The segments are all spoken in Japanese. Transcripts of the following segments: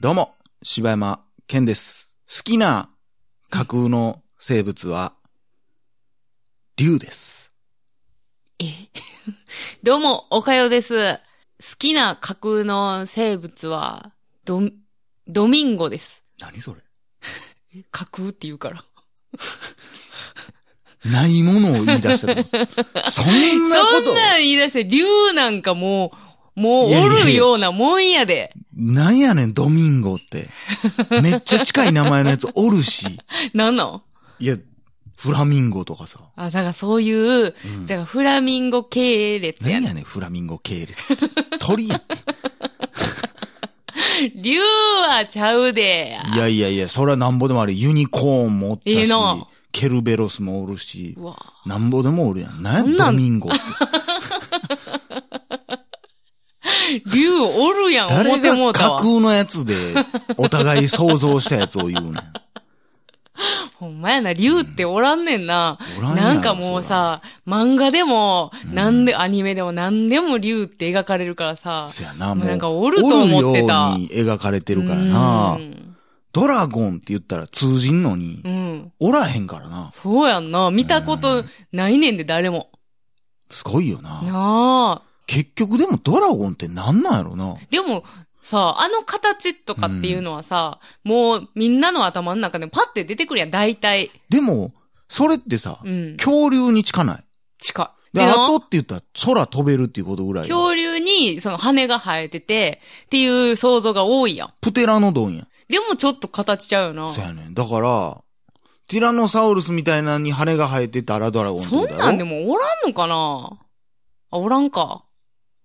どうも、柴山健です。好きな架空の生物は、竜です。え？どうも、おかよです。好きな架空の生物は、ド、ドミンゴです。何それ？え 架空って言うから。ないものを言い出したの。そんなことそんなん言い出して、竜なんかもう、もうおるようなもんやで。なんやねん、ドミンゴって。めっちゃ近い名前のやつおるし。なんなんいや、フラミンゴとかさ。あ、だからそういう、うんだからフラミンゴ系列やね。何やねん、フラミンゴ系列。鳥やん。竜はちゃうで。いやいやいや、それはなんぼでもある。ユニコーンもおったし、いいなケルベロスもおるし。なんぼでもおるやん。なんや、ドミンゴって。竜おるやん、思誰ってもうたわ。空のやつで、お互い想像したやつを言うねん。ほんまやな、竜っておらんねんな。おらんやろなんかもうさ、漫画でも、なんで、アニメでも何でも竜って描かれるからさ。そやな。もうなんかおると思ってたおるように描かれてるからなう。ん。ドラゴンって言ったら通じんのにう、ん。おらへんからな。そうやんな。見たことないねんで、誰も。すごいよな。なあ。結局でもドラゴンってなんなんやろな。でも、さ、あの形とかっていうのはさ、もうみんなの頭の中でパッて出てくるやん、大体。でも、それってさ、うん。恐竜に近ない。近い。で、なあとって言ったら空飛べるっていうことぐらいや。恐竜にその羽が生えてて、っていう想像が多いやん。プテラノドンや。でもちょっと形ちゃうよな。そうやねん。だから、ティラノサウルスみたいなのに羽が生えてたらドラゴンってことやろそんなんでもおらんのかな？あ、おらんか。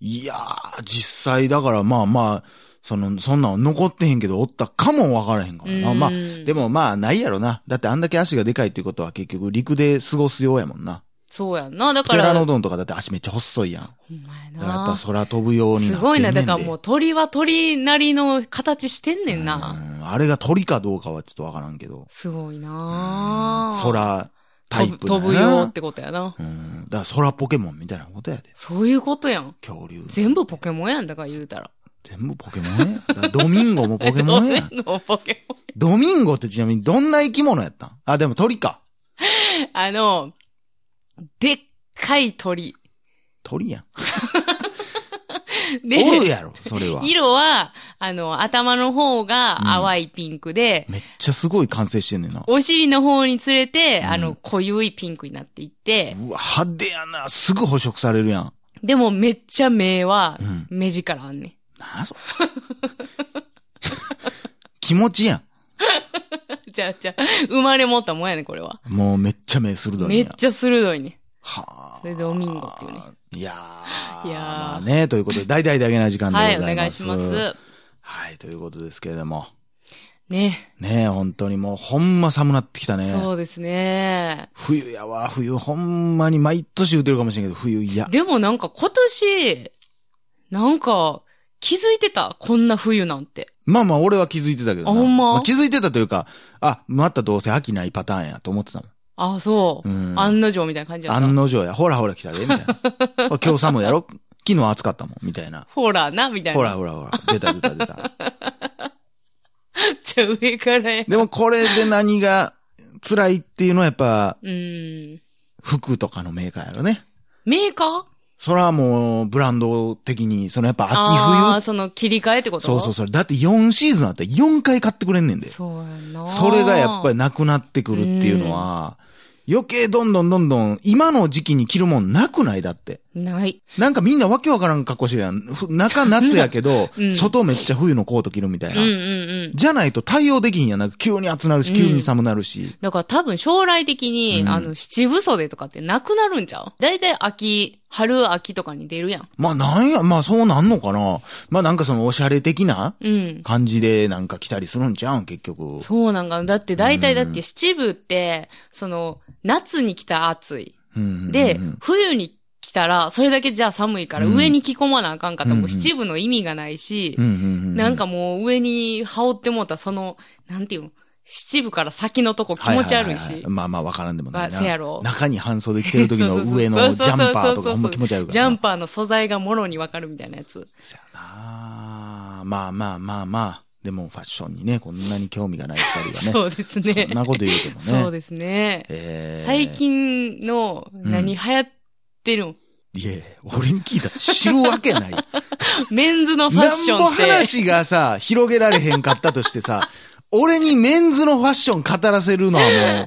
いやー、実際だからまあまあ、その、そんなんは残ってへんけど、おったかもわからへんからな。うんまあ、でもまあ、ないやろな。だってあんだけ足がでかいっていうことは結局陸で過ごすようやもんな。そうやんな。だから、テラノドンとかだって足めっちゃ細いやん。ほんまやだからやっなぱ。空飛ぶようになってんねんで。すごいな。だからもう鳥は鳥なりの形してんねんな。うんあれが鳥かどうかはちょっとわからんけど。すごいな空タイプだ飛ぶ飛ぶよってことやな。うん。だから空ポケモンみたいなことやで。そういうことやん。恐竜。全部ポケモンやんだから言うたら。全部ポケモンや？ドミンゴもポケモンや。ドミンゴポケモン。ドミンゴってちなみにどんな生き物やったん？あ、でも鳥か。あの、でっかい鳥。鳥やん。で、おるやろ、それは。色は、あの、頭の方が淡いピンクで、めっちゃすごい完成してんねんな。お尻の方につれて、うんあの、濃ゆいピンクになっていって、うわ、派手やな。すぐ捕食されるやん。でもめっちゃ目はうん、目力あんねん。なあ、それ。気持ちやじゃあ、じゃあ、生まれ持ったもんやねん、これは。ん。もうめっちゃ目鋭い。めっちゃ鋭いねん。はあ。それでドミンゴっていうね。いやー。いやーまあね、ということで、大々だけな時間でござはいい、ます。お願いします。はい、ということですけれども。ね。ね本当にもう、ほんま寒なってきたね。そうですね。冬やわ、冬、ほんまに毎年言うてるかもしれんけど、冬嫌。でもなんか今年、なんか、気づいてたこんな冬なんて。まあまあ、俺は気づいてたけどな。あほんま？あ気づいてたというか、あ、またどうせ飽きないパターンやと思ってたもん。あ、そう。うん案の定みたいな感じやった。案の定や。ほらほら来たで、みたいな。今日寒いやろ？昨日暑かったもん、みたいな。ほらな、みたいな。ほらほらほら。出た出た出た。じゃあ上からや。でもこれで何が辛いっていうのはやっぱ、うん。服とかのメーカーやろね。メーカー？それはもう、ブランド的に、そのやっぱ秋ああ、冬。その切り替えってこと？そうそうそう。だって4シーズンあったら4回買ってくれんねんで。そうやんな。それがやっぱりなくなってくるっていうのは、余計どんどんどんどん、今の時期に着るもんなくない？だって。り。ない。なんかみんなわけわからん格好してるやん。ふ中夏やけど、うん外めっちゃ冬のコート着るみたいな。うんうんうん。じゃないと対応できひんやん。なんか急に暑なるし、急に寒なるし。だから多分将来的に、うんあの、七分袖とかってなくなるんちゃう？だいたい秋、春、秋とかに出るやん。まあなんや、まあそうなんのかな。まあなんかそのおしゃれ的なうん。感じでなんか着たりするんちゃうん結局。そうなんか、だって大体だっうんて七分って、その、夏に来たら暑い。うんうんうんで、冬に来たら、それだけじゃあ寒いからうん上に着込まなあかんかったもう七分の意味がないしなんかもう上に羽織ってもうたその、なんていうの、七部から先のとこ気持ち悪いしはははは。まあまあわからんでもないまあせやろな。中に半袖着てる時の上のジャンパーとかほんま気持ち悪いからな。ジャンパーの素材がもろにわかるみたいなやつ。そやなまあまあまあまあ。でもファッションにね、こんなに興味がない二人がね。そうですね。そんなこと言うてもね。そうですね。えー最。近の何流行ってるん、いえ、俺に聞いたって知るわけない。メンズのファッションなんぼ。話がさ、広げられへんかったとしてさ、俺にメンズのファッション語らせるのはもう、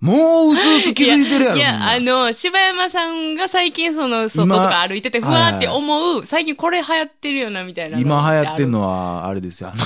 もう薄々気づいてるやろ。いや、いやあの、柴山さんが最近その、外とか歩いてて、ふ今わーって思う、最近これ流行ってるよな、みたいなの今流行ってんの。のは、あれですよ、あの、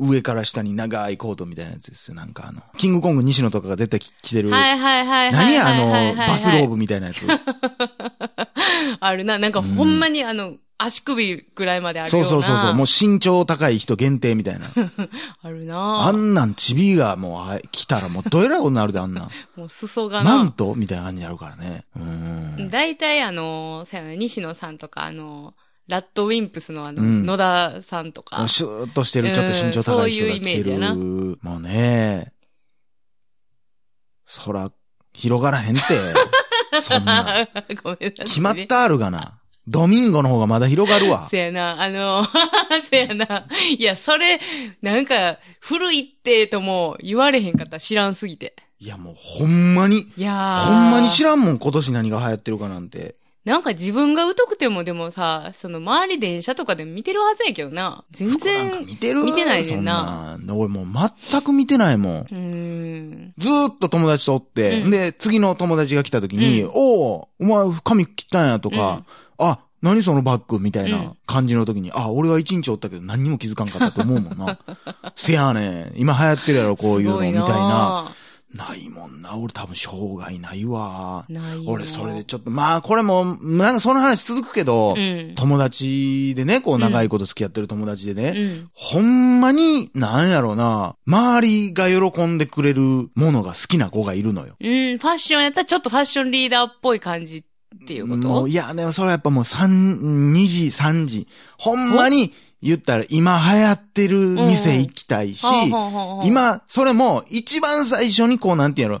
上から下に長いコートみたいなやつですよ。なんかあの、キングコング西野とかが絶対着てる。はいはいはい。何や、あの、はいバスローブみたいなやつ？あるな。なんかほんまにあの、足首ぐらいまであるそような。うそうそうそう。もう身長高い人限定みたいな。あるな。あんなんチビがもうはい来たらもうどえらいことになるで、あんなん。もう裾がマンな。トみたいな感じになるからね。うん。大体あの、西野さんとか、あの、ラッドウィンプスのあの、うん野田さんとか。シューッとしてる、ちょっと身長高い人がうんそういうイメ。ージやなもうね。そら、広がらへんて。そんな。ごめんなさい、ね。決まったあるがな。ドミンゴの方がまだ広がるわ。せやな、あの、せやな。いや、それ、なんか、古いってとも言われへんかった、知らんすぎて。いやもうほんまに、いやー。ほんまに知らんもん、今年何が流行ってるかなんて。なんか自分が疎くてもでもさ、その周り電車とかでも見てるはずやけどな。全然、見てる？見てないねんなそんな。俺もう全く見てないもん。うーん。ずーっと友達とおって、うんで、次の友達が来た時に、うんおうお前髪切ったんやとか、あ、何そのバッグみたいな感じの時に、あ、俺は一日おったけど何にも気づかんかったと思うもんな。せやねん。今流行ってるやろ、こういうの、みたいな。ないもんな。俺多分生涯ないわ。ないよ。俺それでちょっと、まあこれも、なんかその話続くけど、うん。友達でね、こう長いこと付き合ってる友達でね、うん。ほんまに、なんやろな、周りが喜んでくれるものが好きな子がいるのよ。うん、ファッションやったらちょっとファッションリーダーっぽい感じっていうこと？いや、でもそれはやっぱもう3、2時、3時。ほんまに言ったら今流行ってる店行きたいし、今、それも一番最初にこうなんていうの、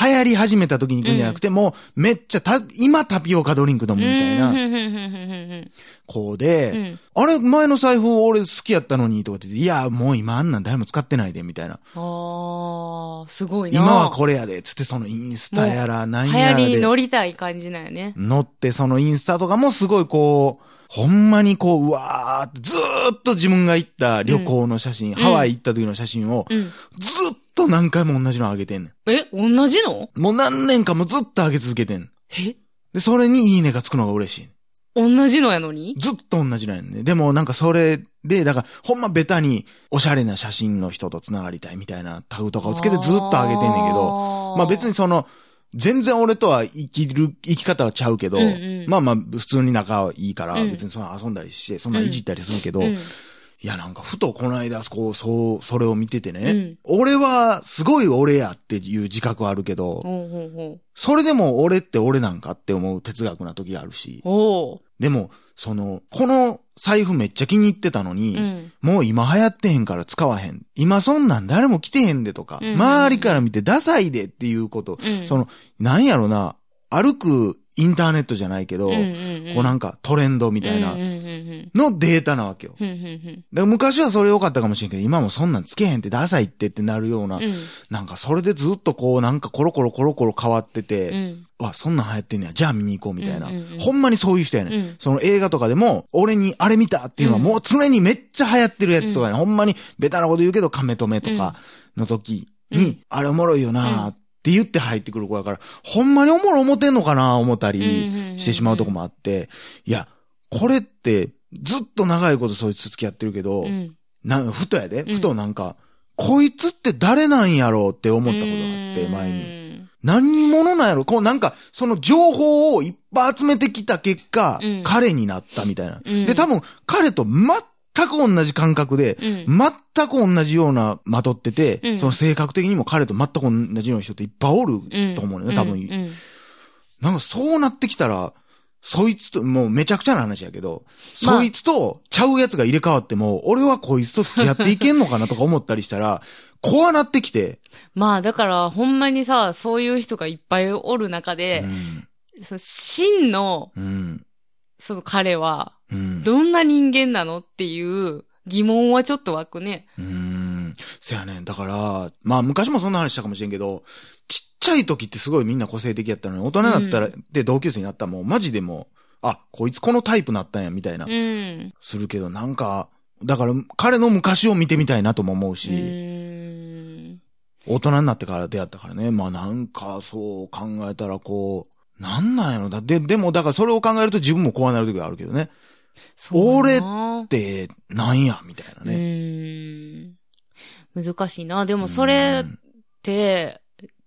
流行り始めた時に行くんじゃなくて、もうめっちゃた、今タピオカドリンク飲むみたいな。うん。ふんふんふんふんふん子で、ふん。うん。あれ、前の財布俺好きやったのにとかって言って、いや、もう今あんなん誰も使ってないで、みたいな。ああ、すごいな。今はこれやで、つってそのインスタやら、なん流行やらでりに乗りたい感じなんやね。乗って、そのインスタとかもすごいこう、ほんまにこう、うわーって、ずーっと自分が行った旅行の写真、ハワイ行った時の写真を、うん。ずっと何回も同じの上げてんねえ、同じの？ん。もう何年かもずっと上げ続けてん。え？で、それにいいねがつくのが嬉しい。同じのやのに？ずっと同じなんやね。でもなんかそれで、だからほんまベタにおしゃれな写真の人と繋がりたいみたいなタグとかをつけてずっと上げてんねんけど、まあ別に、にその、全然俺とは生きる、生き方はちゃうけど、うんうんまあまあ普通に仲はいいから、うん別にその遊んだりして、そんないじったりするけど、うんいやなんかふとこの間、こう、そう、それを見ててね、うん俺はすごい俺やっていう自覚はあるけど。それでも俺って俺なんかって思う哲学な時があるし。でも、その、この財布めっちゃ気に入ってたのに、うん。もう今流行ってへんから使わへん。今そんなん誰も来てへんでとか、うん周りから見てダサいでっていうこと、うんその、なんやろな、歩くインターネットじゃないけど、うんうんうん。こうなんかトレンドみたいなのデータなわけよ。うん。うんうん。昔はそれ良かったかもしれんけど、今もそんなんつけへんってダサいってってなるような、うん。うんなんかそれでずっとこうなんかコロコロコロコロ変わってて、うん。わ、そんなん流行ってんねや、じゃあ見に行こうみたいな。うんうんうん。ほんまにそういう人やね、うん。その映画とかでも、俺にあれ見たっていうのはうん。もう常にめっちゃ流行ってるやつとかね、ほんまにベタなこと言うけど、亀止めとかの時に、うん。あれおもろいよなって言って入ってくる子やから、ほんまにおもろ思ってんのかな思ったうんうんうんうんりしてしまうとこもあって、いや、これってずっと長いことそいつ付き合ってるけど、うん。なふとやで、うんふとなんか、こいつって誰なんやろうって思ったことがあって、前に。に。何者なんやろ？こうなんか、その情報をいっぱい集めてきた結果、うん彼になったみたいな。うんで、多分、彼と全く同じ感覚で、うん。全く同じようなまとってて、うん。その性格的にも彼と全く同じような人っていっぱいおるうん。と思うのよ、多分。うん。なんかそうなってきたら、そいつと、もうめちゃくちゃな話やけど、まあ。そいつとちゃうやつが入れ替わっても、俺はこいつと付き合っていけんのかなとか思ったりしたら、怖なってきて、まあだからほんまにさ、そういう人がいっぱいおる中うで、ん、その真の、うん、その彼は、うん。どんな人間なのっていう疑問はちょっと湧くね。うーん。せやねん。だから、まあ昔もそんな話したかもしれんけど、ちっちゃい時ってすごいみんな個性的やったのに、大人になったら、で同級生になったらもうマジでもう、あ、こいつこのタイプなったんや、みたいな、うん。するけど、なんか、だから彼の昔を見てみたいなとも思ううし、ーん。大人になってから出会ったからね。まあなんかそう考えたらこう、なんなんやろだ。で、でもだからそれを考えると自分も怖なる時があるけどね。俺やなで、なんや、みたいなうね。難しいな。でもそれうんって、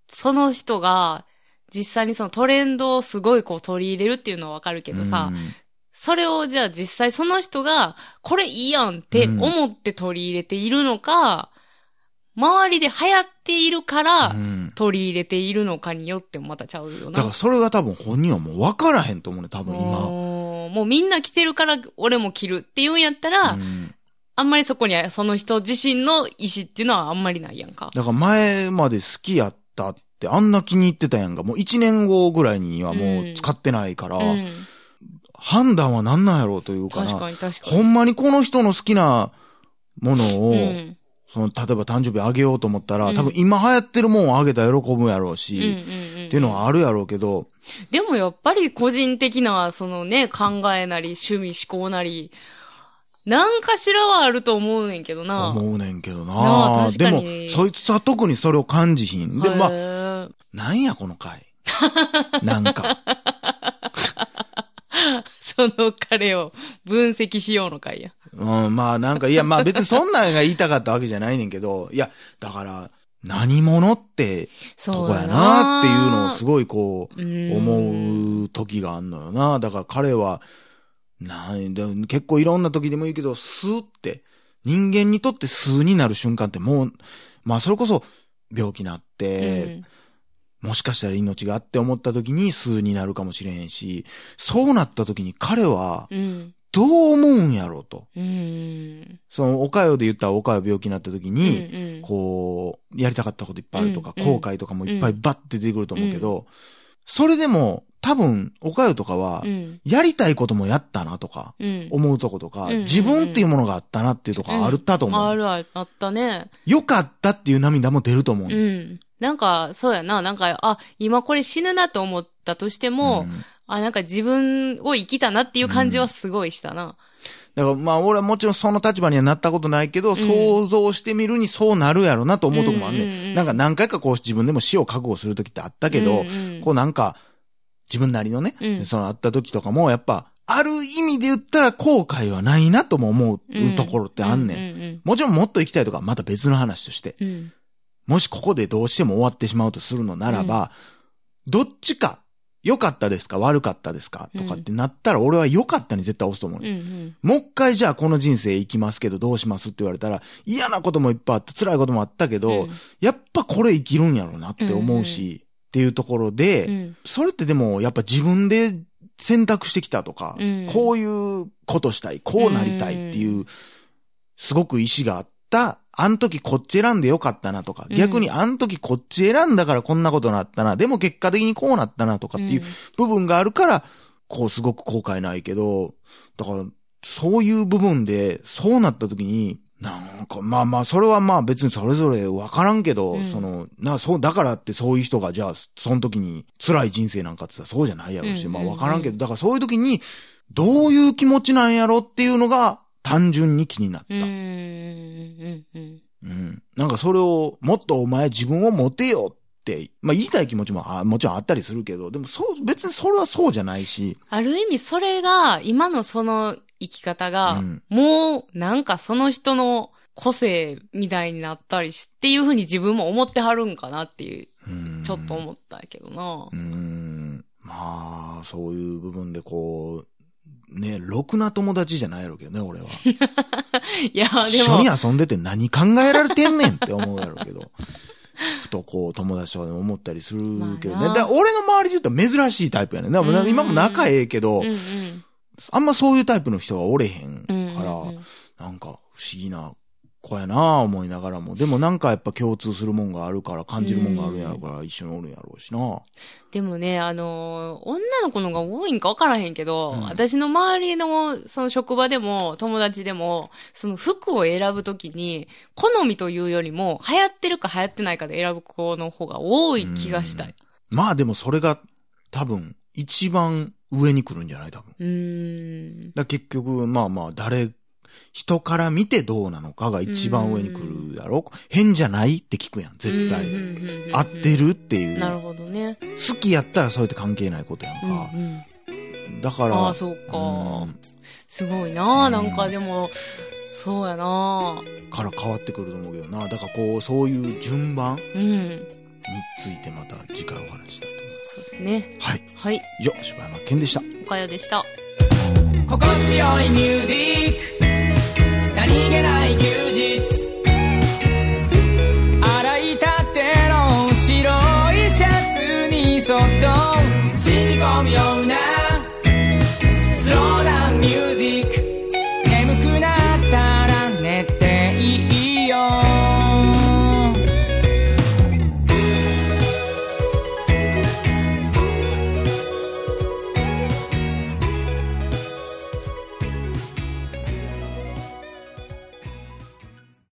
その人が実際にそのトレンドをすごいこう取り入れるっていうのはわかるけどさ、うんそれをじゃあ実際その人が、これいいやんって思って取り入れているのか、周りで流行っているからうん取り入れているのかによってもまたちゃうよな。だからそれが多分本人はもう分からへんと思うね、多分今。もうみんな着てるから俺も着るって言うんやったら、うんあんまりそこにはその人自身の意思っていうのはあんまりないやんか。だから前まで好きやったってあんな気に入ってたやんか。もう一年後ぐらいにはもう使ってないから、うん。判断は何なんやろうというかな。確かに確かに。ほんまにこの人の好きなものを、うん。その、例えば誕生日あげようと思ったら、うん多分今流行ってるもんをあげたら喜ぶやろううんし、うんうん。っていうのはあるやろうけど、でもやっぱり個人的な、そのね、考えなり、趣味、思考なり、なんかしらはあると思うねんけどな。思うねんけどなあなでもそいつは特にそれを感じひん。で、まあ、あ、なんやこの回。なんか。その彼を分析しようのかいや。うん、まあなんか、いや、まあ別にそんなんが言いたかったわけじゃないねんけど、いや、だから、何者ってとそうこやなっていうのをすごいこう、う思う時があんのよな。だから彼は、なんだ、結構いろんな時でもいいけど、スーって、人間にとってスーになる瞬間ってもう、まあそれこそ病気になって、もしかしたら命があって思った時に数になるかもしれへんし、そうなった時に彼はうん。うん。どう思うんやろうと。うん。その、おかよで言ったらおかよ病気になった時に、うんうんこう、やりたかったこといっぱいあるとか、うん後悔とかもいっぱいバッて出てくると思うけど、それでも多分、おかよとかはう、ん。やりたいこともやったなとか、うん。思うとことか、うん自分っていうものがあったなっていうとこあるったと思う。あるあるあったね。よかったっていう涙も出ると思う。うん。なんか、そうやな。なんか、あ、今これ死ぬなと思ったとしても、うんあ、なんか自分を生きたなっていう感じはすごいしたな。だからまあ俺はもちろんその立場にはなったことないけど、想像してみるにそうなるやろなと思うとこもあんねん。うんうんうんなんか何回かこう自分でも死を覚悟するときってあったけど、うんうんこうなんか自分なりのね、うんそのあった時とかもやっぱ、ある意味で言ったら後悔はないなとも思ううんところってあんねん。うんもちろんもっと行きたいとかはまた別の話として。うんうん。もしここでどうしても終わってしまうとするのならば、どっちか、良かったですか？悪かったですか？とかってなったら、俺は良かったに絶対押すと思ううんね、うん。もう一回じゃあこの人生生きますけどどうしますって言われたら、嫌なこともいっぱいあって辛いこともあったけど、うん。やっぱこれ生きるんやろうなって思うし、っていうところで、うん。それってでもやっぱ自分で選択してきたとか、うん。こういうことしたい、こうなりたいっていう、すごく意志があった、あの時こっち選んでよかったなとか、うん。逆にあの時こっち選んだからこんなことになったな、でも結果的にこうなったなとかっていう部分があるから、こうすごく後悔ないけど、だから、そういう部分で、そうなった時に、なんか、まあまあ、それはまあ別にそれぞれわからんけど、うん。その、な、そう、だからってそういう人が、じゃあ、その時に辛い人生なんかって言ったらそうじゃないやろうし、うん。まあわからんけど、だからそういう時に、どういう気持ちなんやろっていうのが、単純に気になった。うん。なんかそれを、もっとお前自分を持てよって、まあ言いたい気持ちもあもちろんあったりするけど、でもそう、別にそれはそうじゃないし、ある意味それが、今のその生き方が、うんもうなんかその人の個性みたいになったりし、っていうふうに自分も思ってはるんかなっていう、うんちょっと思ったけどなう。ーん。まあ、そういう部分でこう、ね、ろくな友達じゃないやろうけどね、俺は。いや、でも一緒に、遊んでて何考えられてんねんって思うやろうけど。ふとこう友達とかでも思ったりするけどね。まあ俺の周りで言うと珍しいタイプやね。でもうん今も仲ええけど、うんうん。あんまそういうタイプの人がおれへんから、うんうんなんか不思議な子やなぁ思いながらも。でもなんかやっぱ共通するもんがあるから、感じるもんがあるんやろから一緒におるんやろうしなでもね、あのー女の子のが多いんか分からへんけど、うん私の周りの、その職場でも、友達でも、その服を選ぶときに、好みというよりも、流行ってるか流行ってないかで選ぶ子の方が多い気がしたい。まあでもそれが多分一番上に来るんじゃない？多分。うーん。だ結局、まあまあ、誰、人から見てどうなのかが一番上に来るやろ？変じゃない？って聞くやん、絶対。合ってるっていう。なるほどね。好きやったらそれって関係ないことやんか。うんうん、だから、ああ、そうか。うんすごいなあうんなんかでも、そうやなから変わってくると思うけどな。だからこう、そういう順番にうん。ついてまた次回お話ししたいと思います。そうですね。はい。はい。以上、柴山健でした。おかよでした。心地よいミュージック。何気ない休日。